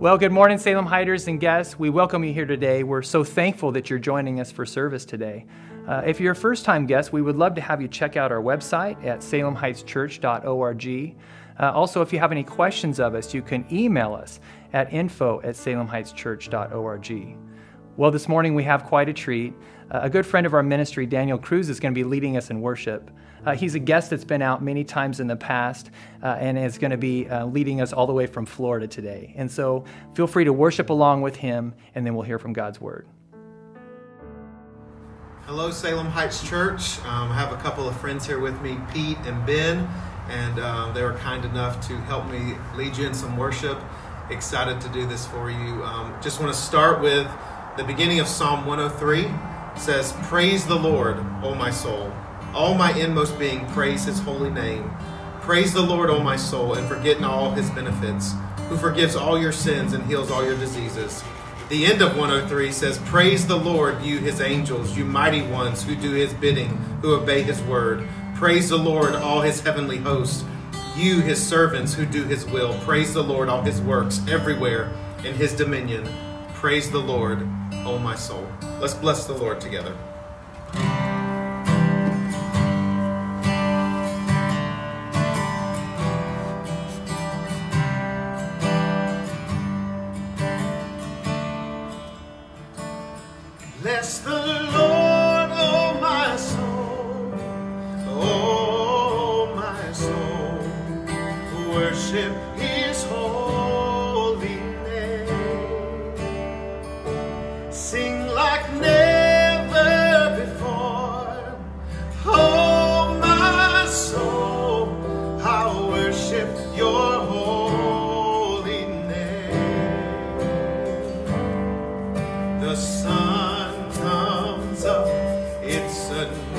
Well, good morning, Salem Heighters and guests. We welcome you here today. We're so thankful that you're joining us for service today. Uh, if you're a first time guest, we would love to have you check out our website at salemheightschurch.org. Uh, also, if you have any questions of us, you can email us at info at salemheightschurch.org. Well, this morning we have quite a treat. Uh, a good friend of our ministry, Daniel Cruz, is going to be leading us in worship. Uh, he's a guest that's been out many times in the past uh, and is going to be uh, leading us all the way from Florida today. And so feel free to worship along with him, and then we'll hear from God's word. Hello, Salem Heights Church. Um, I have a couple of friends here with me, Pete and Ben, and uh, they were kind enough to help me lead you in some worship. Excited to do this for you. Um, just want to start with the beginning of Psalm 103. Says, Praise the Lord, O my soul all my inmost being, praise his holy name. Praise the Lord, O my soul, and forget not all his benefits, who forgives all your sins and heals all your diseases. The end of 103 says, Praise the Lord, you his angels, you mighty ones who do his bidding, who obey his word. Praise the Lord, all his heavenly hosts, you his servants who do his will. Praise the Lord, all his works, everywhere in his dominion. Praise the Lord, O my soul. Let's bless the Lord together. the sun comes up, it's a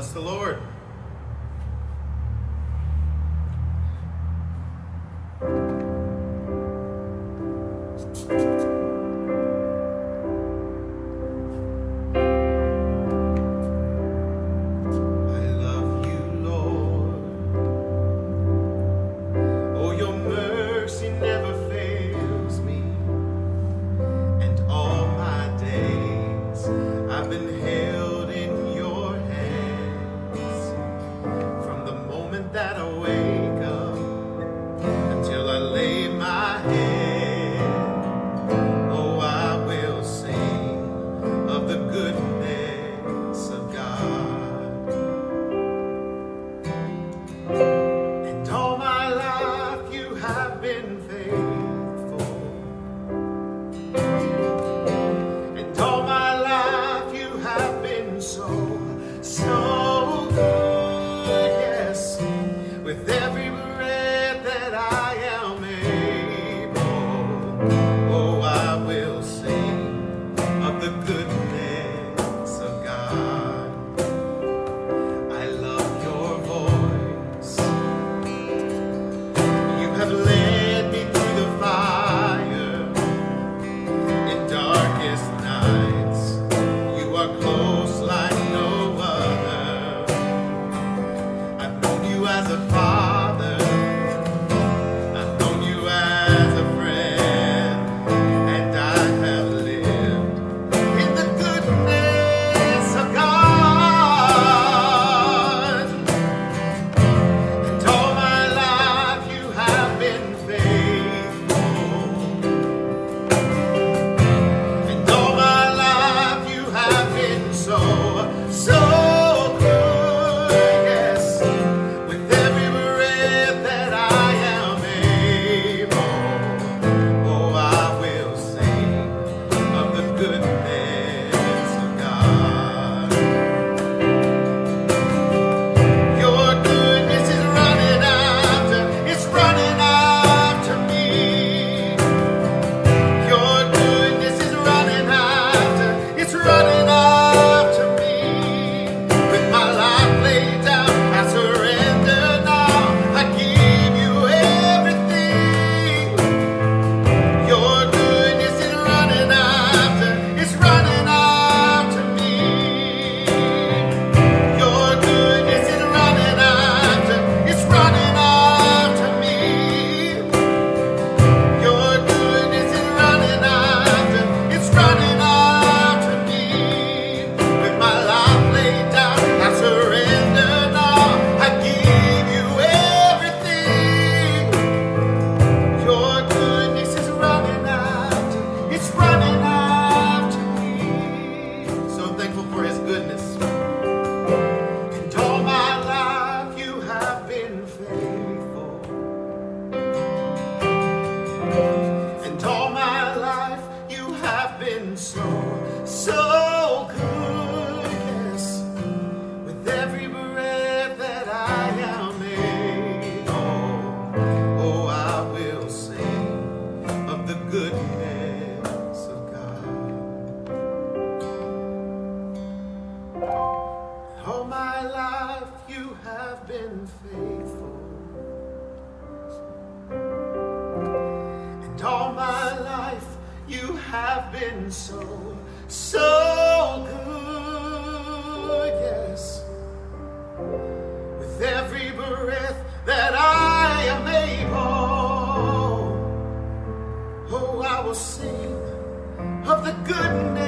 Bless the Lord. Been so, so good, yes. With every breath that I am able, oh, I will sing of the goodness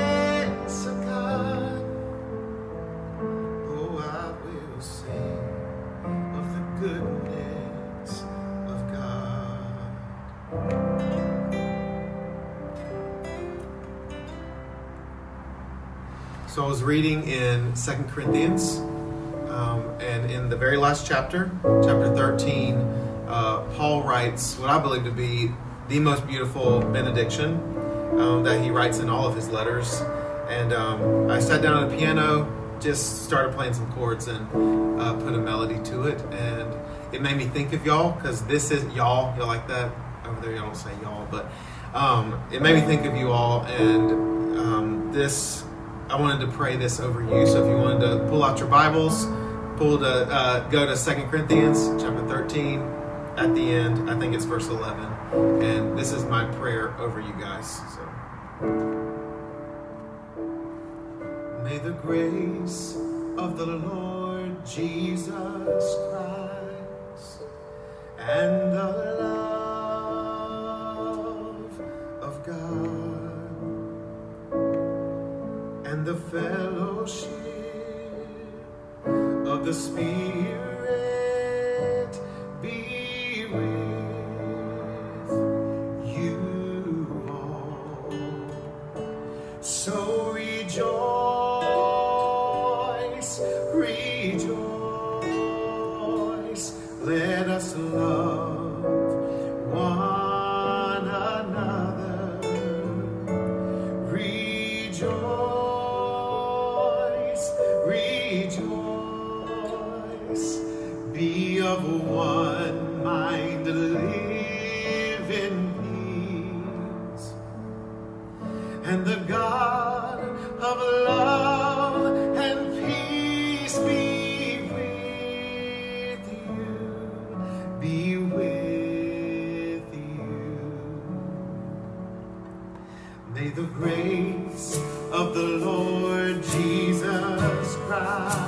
reading in Second Corinthians, um, and in the very last chapter, chapter 13, uh, Paul writes what I believe to be the most beautiful benediction um, that he writes in all of his letters. And um, I sat down at the piano, just started playing some chords, and uh, put a melody to it. And it made me think of y'all, because this is y'all. Y'all like that? Over there, y'all don't say y'all, but um, it made me think of you all. And um, this I wanted to pray this over you. So if you wanted to pull out your Bibles, pull to uh, go to Second Corinthians chapter 13 at the end. I think it's verse 11. And this is my prayer over you guys. So May the grace of the Lord Jesus Christ and the love the Spirit Jesus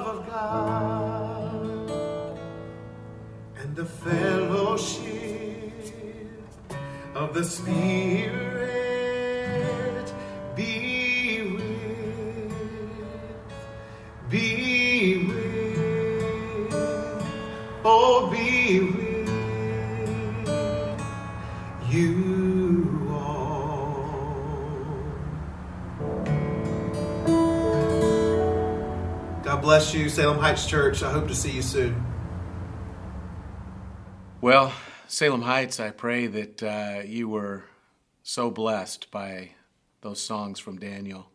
love of God and the fellowship of the Spirit be bless you, Salem Heights Church. I hope to see you soon. Well, Salem Heights, I pray that uh, you were so blessed by those songs from Daniel.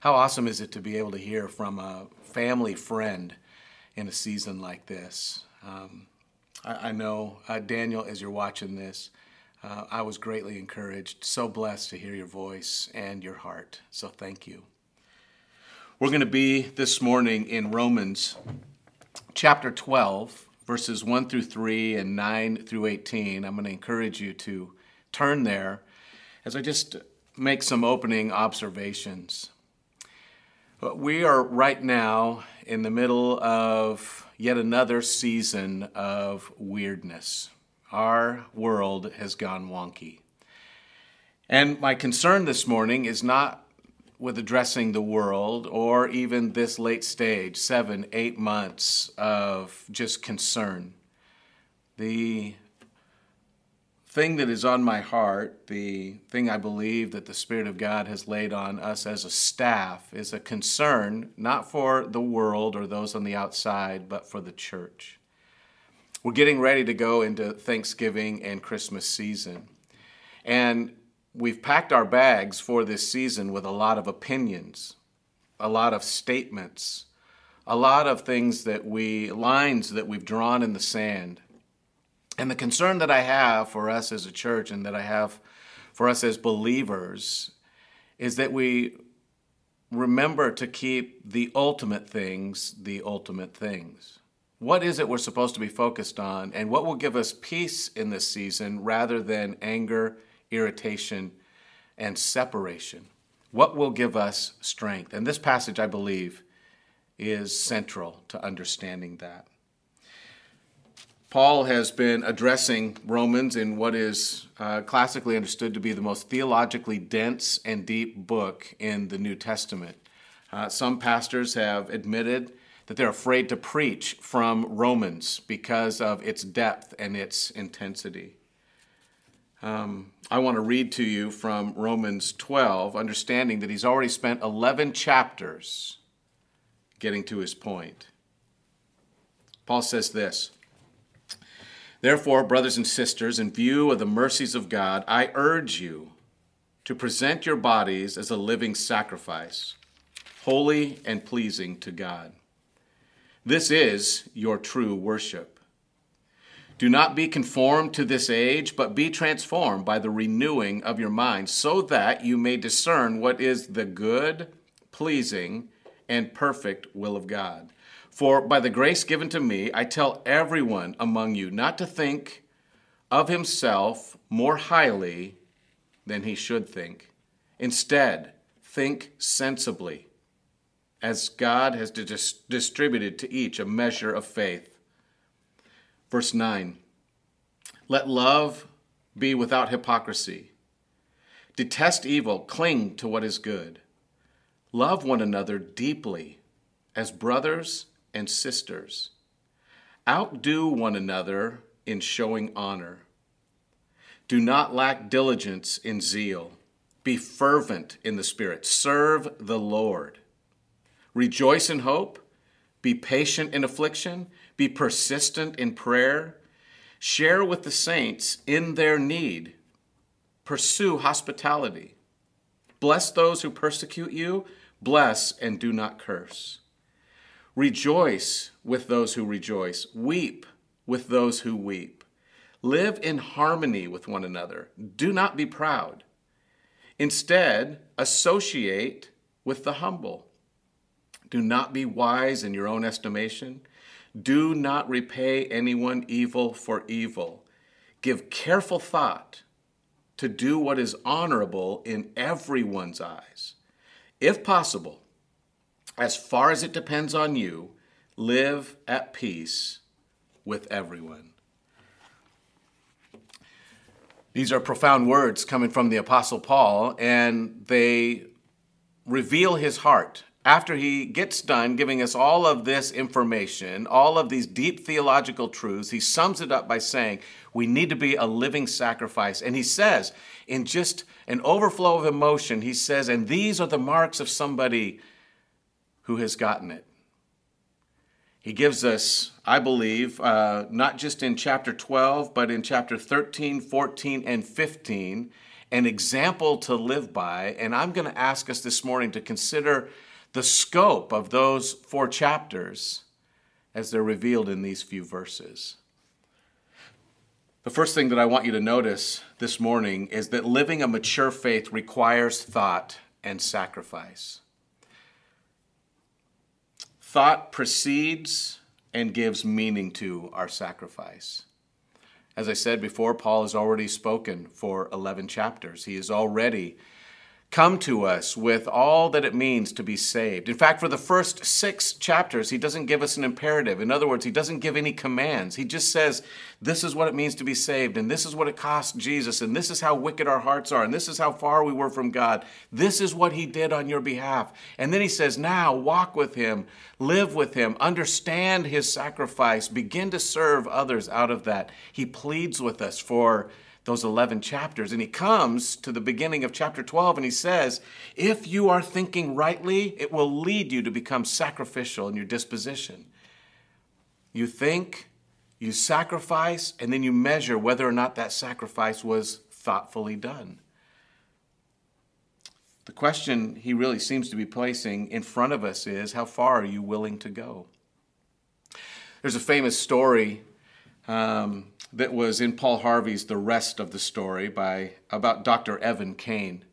How awesome is it to be able to hear from a family friend in a season like this? Um, I, I know, uh, Daniel, as you're watching this, uh, I was greatly encouraged. So blessed to hear your voice and your heart. So thank you. We're going to be this morning in Romans chapter 12, verses 1 through 3 and 9 through 18. I'm going to encourage you to turn there as I just make some opening observations. We are right now in the middle of yet another season of weirdness. Our world has gone wonky. And my concern this morning is not with addressing the world or even this late stage, seven, eight months of just concern. The thing that is on my heart, the thing I believe that the Spirit of God has laid on us as a staff, is a concern not for the world or those on the outside, but for the church. We're getting ready to go into Thanksgiving and Christmas season. And we've packed our bags for this season with a lot of opinions, a lot of statements, a lot of things that we, lines that we've drawn in the sand. And the concern that I have for us as a church and that I have for us as believers is that we remember to keep the ultimate things the ultimate things. What is it we're supposed to be focused on, and what will give us peace in this season rather than anger, irritation, and separation? What will give us strength? And this passage, I believe, is central to understanding that. Paul has been addressing Romans in what is uh, classically understood to be the most theologically dense and deep book in the New Testament. Uh, some pastors have admitted that they're afraid to preach from Romans because of its depth and its intensity. Um, I want to read to you from Romans 12, understanding that he's already spent 11 chapters getting to his point. Paul says this. Therefore, brothers and sisters, in view of the mercies of God, I urge you to present your bodies as a living sacrifice, holy and pleasing to God. This is your true worship. Do not be conformed to this age, but be transformed by the renewing of your mind, so that you may discern what is the good, pleasing, and perfect will of God. For by the grace given to me, I tell everyone among you not to think of himself more highly than he should think. Instead, think sensibly, as God has dis- distributed to each a measure of faith. Verse 9 Let love be without hypocrisy. Detest evil, cling to what is good. Love one another deeply as brothers and sisters. Outdo one another in showing honor. Do not lack diligence in zeal. Be fervent in the Spirit. Serve the Lord. Rejoice in hope. Be patient in affliction. Be persistent in prayer. Share with the saints in their need. Pursue hospitality. Bless those who persecute you. Bless and do not curse. Rejoice with those who rejoice. Weep with those who weep. Live in harmony with one another. Do not be proud. Instead, associate with the humble. Do not be wise in your own estimation. Do not repay anyone evil for evil. Give careful thought to do what is honorable in everyone's eyes. If possible, as far as it depends on you, live at peace with everyone. These are profound words coming from the Apostle Paul, and they reveal his heart. After he gets done giving us all of this information, all of these deep theological truths, he sums it up by saying, We need to be a living sacrifice. And he says, in just an overflow of emotion, he says, And these are the marks of somebody who has gotten it. He gives us, I believe, uh, not just in chapter 12, but in chapter 13, 14, and 15, an example to live by. And I'm going to ask us this morning to consider the scope of those four chapters as they're revealed in these few verses. The first thing that I want you to notice this morning is that living a mature faith requires thought and sacrifice. Thought precedes and gives meaning to our sacrifice. As I said before, Paul has already spoken for 11 chapters. He has already come to us with all that it means to be saved. In fact, for the first six chapters, he doesn't give us an imperative. In other words, he doesn't give any commands. He just says, This is what it means to be saved, and this is what it cost Jesus, and this is how wicked our hearts are, and this is how far we were from God. This is what he did on your behalf. And then he says, Now walk with him, live with him, understand his sacrifice, begin to serve others out of that. He pleads with us for those 11 chapters. And he comes to the beginning of chapter 12 and he says, If you are thinking rightly, it will lead you to become sacrificial in your disposition. You think, you sacrifice, and then you measure whether or not that sacrifice was thoughtfully done. The question he really seems to be placing in front of us is how far are you willing to go? There's a famous story um, that was in Paul Harvey's The Rest of the Story by about Dr. Evan Kane.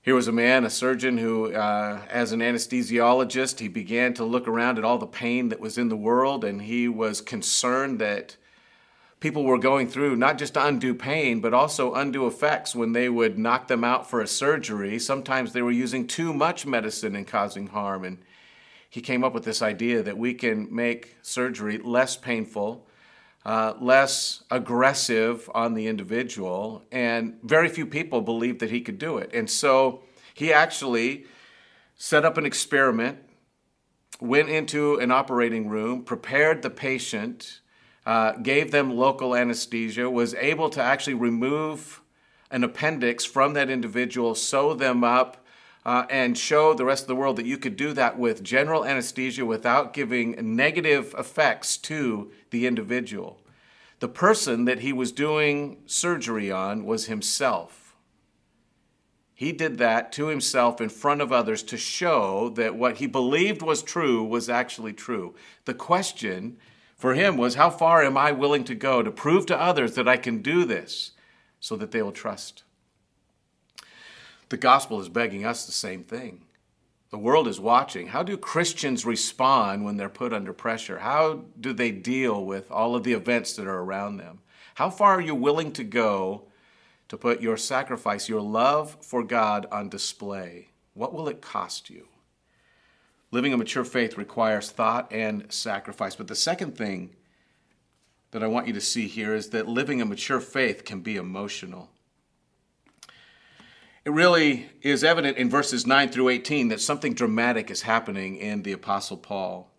Here was a man, a surgeon, who, uh, as an anesthesiologist, he began to look around at all the pain that was in the world, and he was concerned that people were going through not just undue pain, but also undue effects when they would knock them out for a surgery. Sometimes they were using too much medicine and causing harm. And he came up with this idea that we can make surgery less painful uh, less aggressive on the individual, and very few people believed that he could do it. And so he actually set up an experiment, went into an operating room, prepared the patient, uh, gave them local anesthesia, was able to actually remove an appendix from that individual, sew them up, uh, and show the rest of the world that you could do that with general anesthesia without giving negative effects to the individual. The person that he was doing surgery on was himself. He did that to himself in front of others to show that what he believed was true was actually true. The question for him was how far am I willing to go to prove to others that I can do this so that they will trust? The gospel is begging us the same thing. The world is watching. How do Christians respond when they're put under pressure? How do they deal with all of the events that are around them? How far are you willing to go to put your sacrifice, your love for God on display? What will it cost you? Living a mature faith requires thought and sacrifice. But the second thing that I want you to see here is that living a mature faith can be emotional. It really is evident in verses 9 through 18 that something dramatic is happening in the Apostle Paul.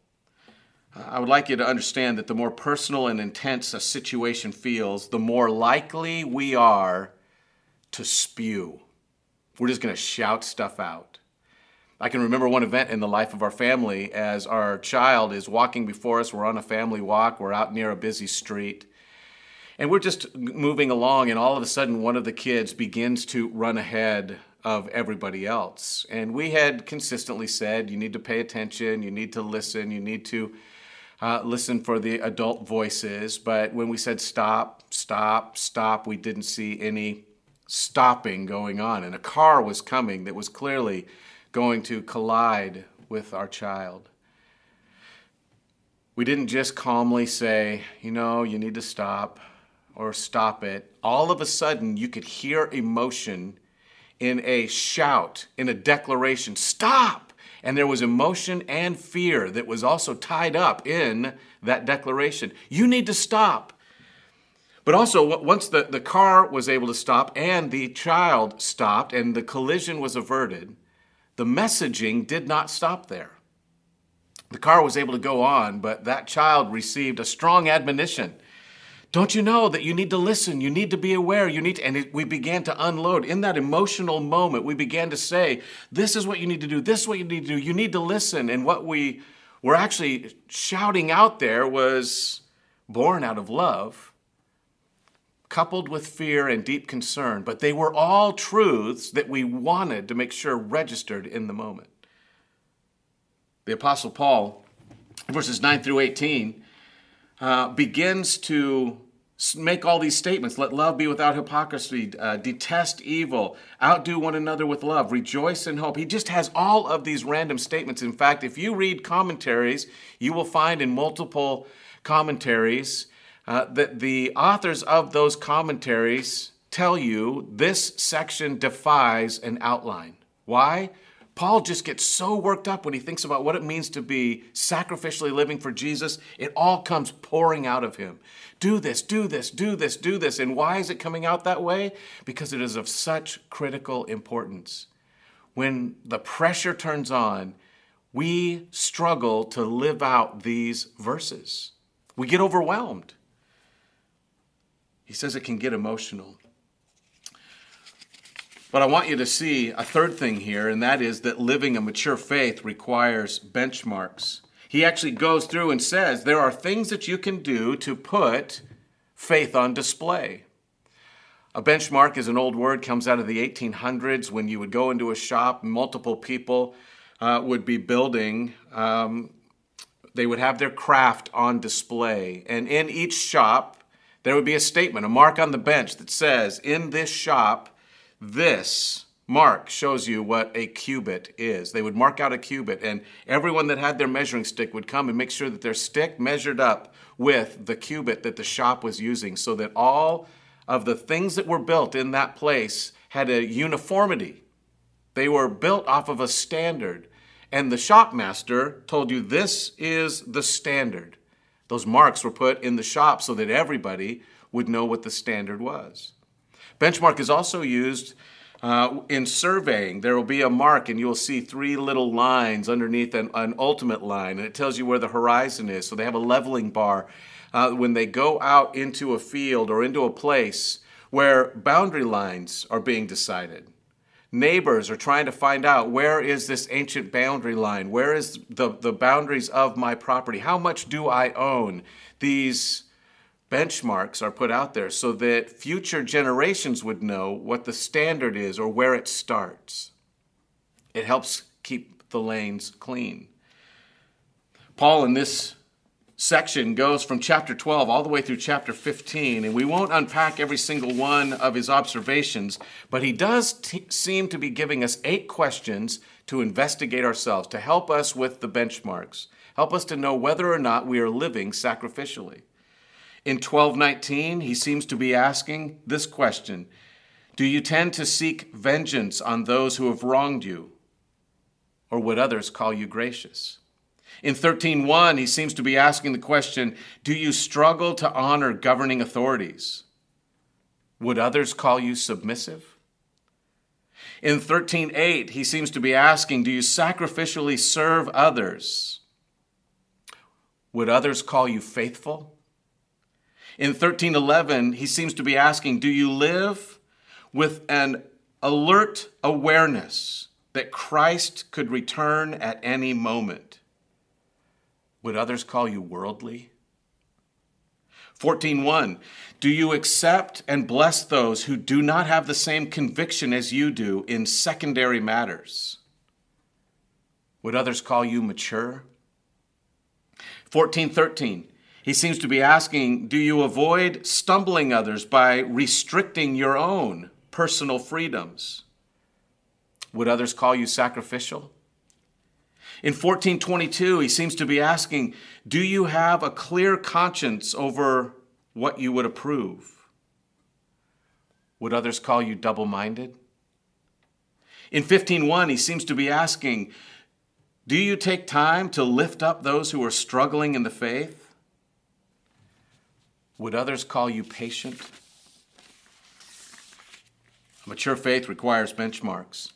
Uh, I would like you to understand that the more personal and intense a situation feels, the more likely we are to spew. We're just going to shout stuff out. I can remember one event in the life of our family as our child is walking before us. We're on a family walk, we're out near a busy street. And we're just moving along, and all of a sudden, one of the kids begins to run ahead of everybody else. And we had consistently said, you need to pay attention, you need to listen, you need to uh, listen for the adult voices. But when we said stop, stop, stop, we didn't see any stopping going on. And a car was coming that was clearly going to collide with our child. We didn't just calmly say, you know, you need to stop or stop it, all of a sudden you could hear emotion in a shout, in a declaration, stop! And there was emotion and fear that was also tied up in that declaration. You need to stop. But also, once the, the car was able to stop and the child stopped and the collision was averted, the messaging did not stop there. The car was able to go on, but that child received a strong admonition don't you know that you need to listen? You need to be aware. You need to, and it, we began to unload in that emotional moment. We began to say, "This is what you need to do. This is what you need to do. You need to listen." And what we were actually shouting out there was born out of love, coupled with fear and deep concern. But they were all truths that we wanted to make sure registered in the moment. The Apostle Paul, verses 9 through 18 uh, begins to make all these statements. Let love be without hypocrisy, uh, detest evil, outdo one another with love, rejoice in hope. He just has all of these random statements. In fact, if you read commentaries, you will find in multiple commentaries uh, that the authors of those commentaries tell you this section defies an outline. Why? Paul just gets so worked up when he thinks about what it means to be sacrificially living for Jesus. It all comes pouring out of him. Do this, do this, do this, do this. And why is it coming out that way? Because it is of such critical importance. When the pressure turns on, we struggle to live out these verses. We get overwhelmed. He says it can get emotional. But I want you to see a third thing here, and that is that living a mature faith requires benchmarks. He actually goes through and says there are things that you can do to put faith on display. A benchmark is an old word, comes out of the 1800s when you would go into a shop, multiple people uh, would be building. Um, they would have their craft on display. And in each shop, there would be a statement, a mark on the bench that says, In this shop, this mark shows you what a cubit is. They would mark out a cubit, and everyone that had their measuring stick would come and make sure that their stick measured up with the cubit that the shop was using so that all of the things that were built in that place had a uniformity. They were built off of a standard. And the shopmaster told you this is the standard. Those marks were put in the shop so that everybody would know what the standard was. Benchmark is also used uh, in surveying. There will be a mark, and you'll see three little lines underneath an, an, ultimate line, and it tells you where the horizon is. So they have a leveling bar. Uh, when they go out into a field or into a place where boundary lines are being decided, neighbors are trying to find out where is this ancient boundary line? Where is the, the boundaries of my property? How much do I own? These benchmarks are put out there so that future generations would know what the standard is or where it starts. It helps keep the lanes clean. Paul, in this section, goes from chapter 12 all the way through chapter 15, and we won't unpack every single one of his observations, but he does t- seem to be giving us eight questions to investigate ourselves, to help us with the benchmarks, help us to know whether or not we are living sacrificially. In 1219, he seems to be asking this question Do you tend to seek vengeance on those who have wronged you? Or would others call you gracious? In 13:1, he seems to be asking the question, do you struggle to honor governing authorities? Would others call you submissive? In 13:8, he seems to be asking, do you sacrificially serve others? Would others call you faithful? In 1311, he seems to be asking, Do you live with an alert awareness that Christ could return at any moment? Would others call you worldly? 14:1 Do you accept and bless those who do not have the same conviction as you do in secondary matters? Would others call you mature? 14:13 he seems to be asking Do you avoid stumbling others by restricting your own personal freedoms? Would others call you sacrificial? In 1422, he seems to be asking Do you have a clear conscience over what you would approve? Would others call you double minded? In 15:1 he seems to be asking Do you take time to lift up those who are struggling in the faith? Would others call you patient? A mature faith requires benchmarks.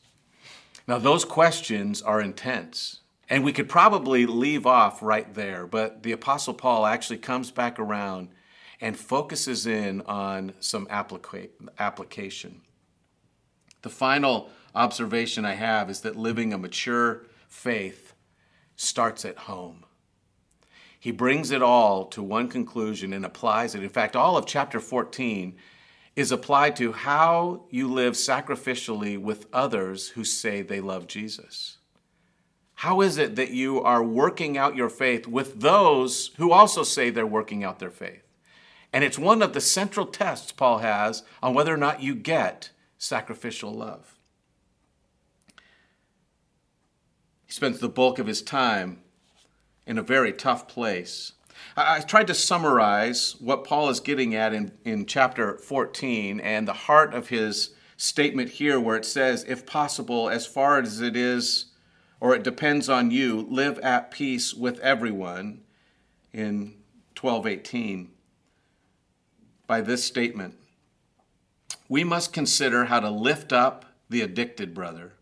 Now, those questions are intense, and we could probably leave off right there, but the Apostle Paul actually comes back around and focuses in on some applica- application. The final observation I have is that living a mature faith starts at home. He brings it all to one conclusion and applies it. In fact, all of chapter 14 is applied to how you live sacrificially with others who say they love Jesus. How is it that you are working out your faith with those who also say they're working out their faith? And it's one of the central tests Paul has on whether or not you get sacrificial love. He spends the bulk of his time in a very tough place. I, tried to summarize what Paul is getting at in, in chapter 14 and the heart of his statement here, where it says, if possible, as far as it is or it depends on you, live at peace with everyone in 1218 by this statement. We must consider how to lift up the addicted brother,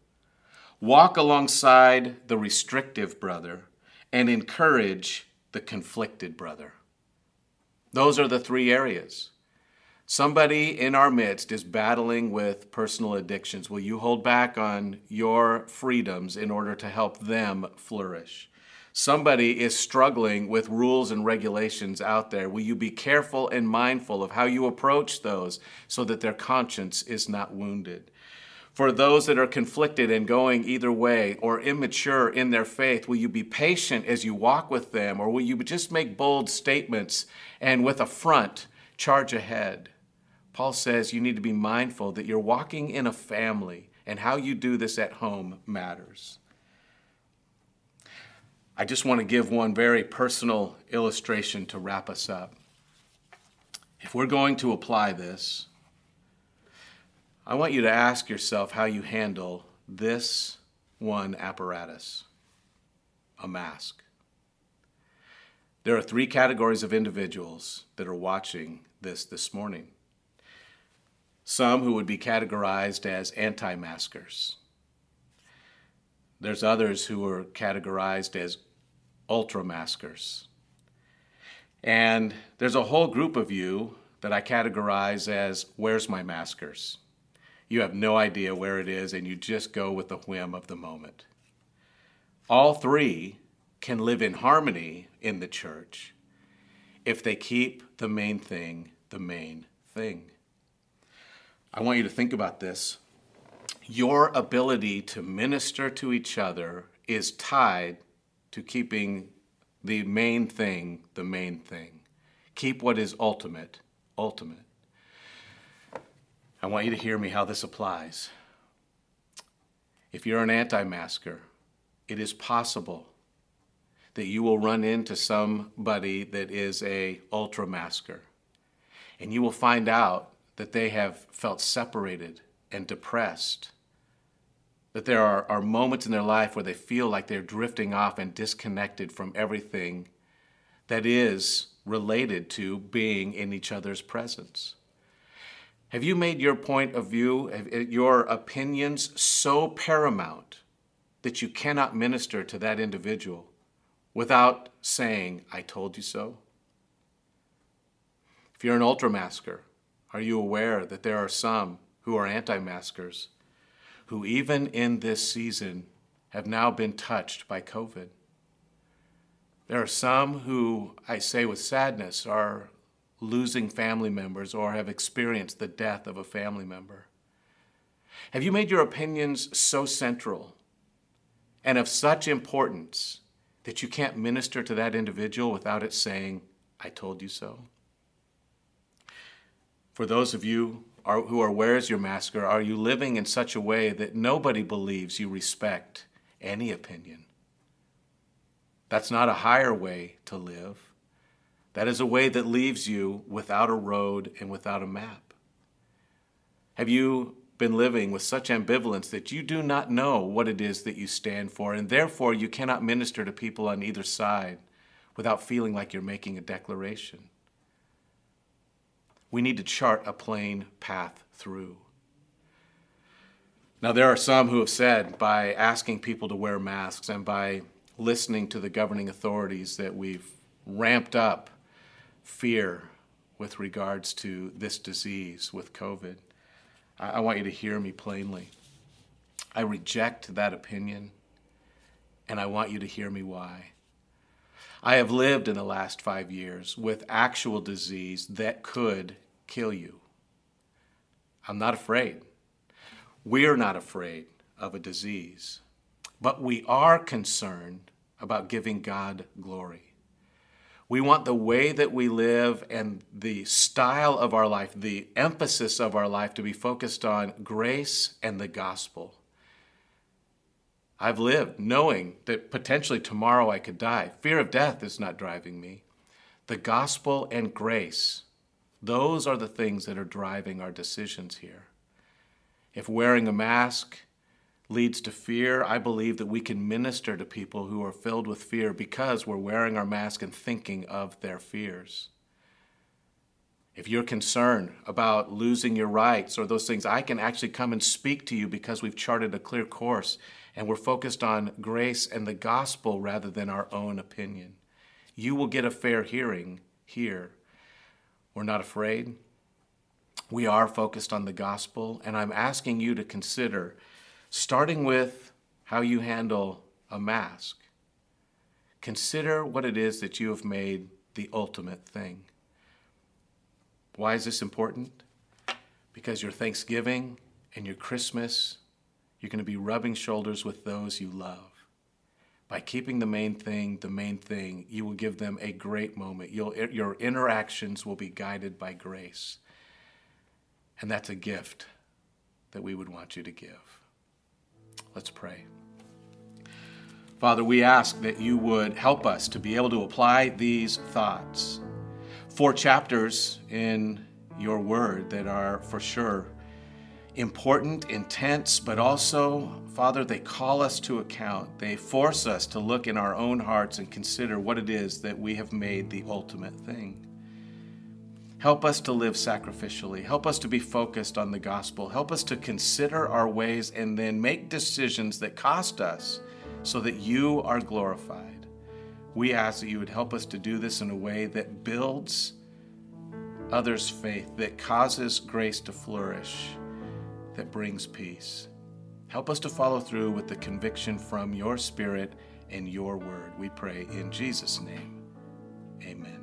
walk alongside the restrictive brother, and encourage the conflicted brother. Those are the three areas. Somebody in our midst is battling with personal addictions. Will you hold back on your freedoms in order to help them flourish? Somebody is struggling with rules and regulations out there. Will you be careful and mindful of how you approach those so that their conscience is not wounded? For those that are conflicted and going either way or immature in their faith, will you be patient as you walk with them, or will you just make bold statements and with a front charge ahead? Paul says you need to be mindful that you're walking in a family, and how you do this at home matters. I just want to give one very personal illustration to wrap us up. If we're going to apply this, I want you to ask yourself how you handle this one apparatus a mask. There are three categories of individuals that are watching this this morning. Some who would be categorized as anti maskers. There's others who are categorized as ultra maskers. And there's a whole group of you that I categorize as where's my maskers? You have no idea where it is and you just go with the whim of the moment. All three can live in harmony in the church if they keep the main thing the main thing. I want you to think about this. Your ability to minister to each other is tied to keeping the main thing the main thing. Keep what is ultimate, ultimate. I want you to hear me how this applies. If you're an anti masker, it is possible that you will run into somebody that is a ultra masker and you will find out that they have felt separated and depressed that there are, are moments in their life where they feel like they're drifting off and disconnected from everything that is related to being in each other's presence. Have you made your point of view, eh, your opinions so paramount that you cannot minister to that individual without saying, I told you so? If you're an ultramasker, are you aware that there are some who are anti maskers who, even in this season, have now been touched by COVID. There are some who, I say with sadness, are losing family members or have experienced the death of a family member. Have you made your opinions so central and of such importance that you can't minister to that individual without it saying, I told you so? For those of you are, who are wears your masker, are you living in such a way that nobody believes you respect any opinion? That's not a higher way to live. That is a way that leaves you without a road and without a map. Have you been living with such ambivalence that you do not know what it is that you stand for, and therefore you cannot minister to people on either side without feeling like you're making a declaration? we need to chart a plain path through. Now, there are some who have said by asking people to wear masks and by listening to the governing authorities that we've ramped up fear with regards to this disease with COVID. I, want you to hear me plainly. I reject that opinion, and I want you to hear me why. I have lived in the last five years with actual disease that could kill you. I'm not afraid. We're not afraid of a disease, but we are concerned about giving God glory. We want the way that we live and the style of our life, the emphasis of our life to be focused on grace and the gospel. I've lived knowing that potentially tomorrow I could die. Fear of death is not driving me. the gospel and grace, those are the things that are driving our decisions here. If wearing a mask leads to fear, I believe that we can minister to people who are filled with fear because we're wearing our mask and thinking of their fears. If you're concerned about losing your rights or those things, I can actually come and speak to you because we've charted a clear course and we're focused on grace and the gospel rather than our own opinion. You will get a fair hearing here. We're not afraid. We are focused on the gospel, and I'm asking you to consider starting with how you handle a mask. Consider what it is that you have made the ultimate thing. Why is this important? Because your Thanksgiving and your Christmas, you're going to be rubbing shoulders with those you love. By keeping the main thing the main thing, you will give them a great moment. You'll, er, your interactions will be guided by grace. And that's a gift that we would want you to give. Let's pray. Father, we ask that you would help us to be able to apply these thoughts. Four chapters in your word that are for sure important, intense, but also, Father, they call us to account. They force us to look in our own hearts and consider what it is that we have made the ultimate thing. Help us to live sacrificially. Help us to be focused on the gospel. Help us to consider our ways and then make decisions that cost us so that you are glorified. We ask that you would help us to do this in a way that builds others' faith, that causes grace to flourish, that brings peace. Help us to follow through with the conviction from your spirit and your word. We pray in Jesus' name. Amen.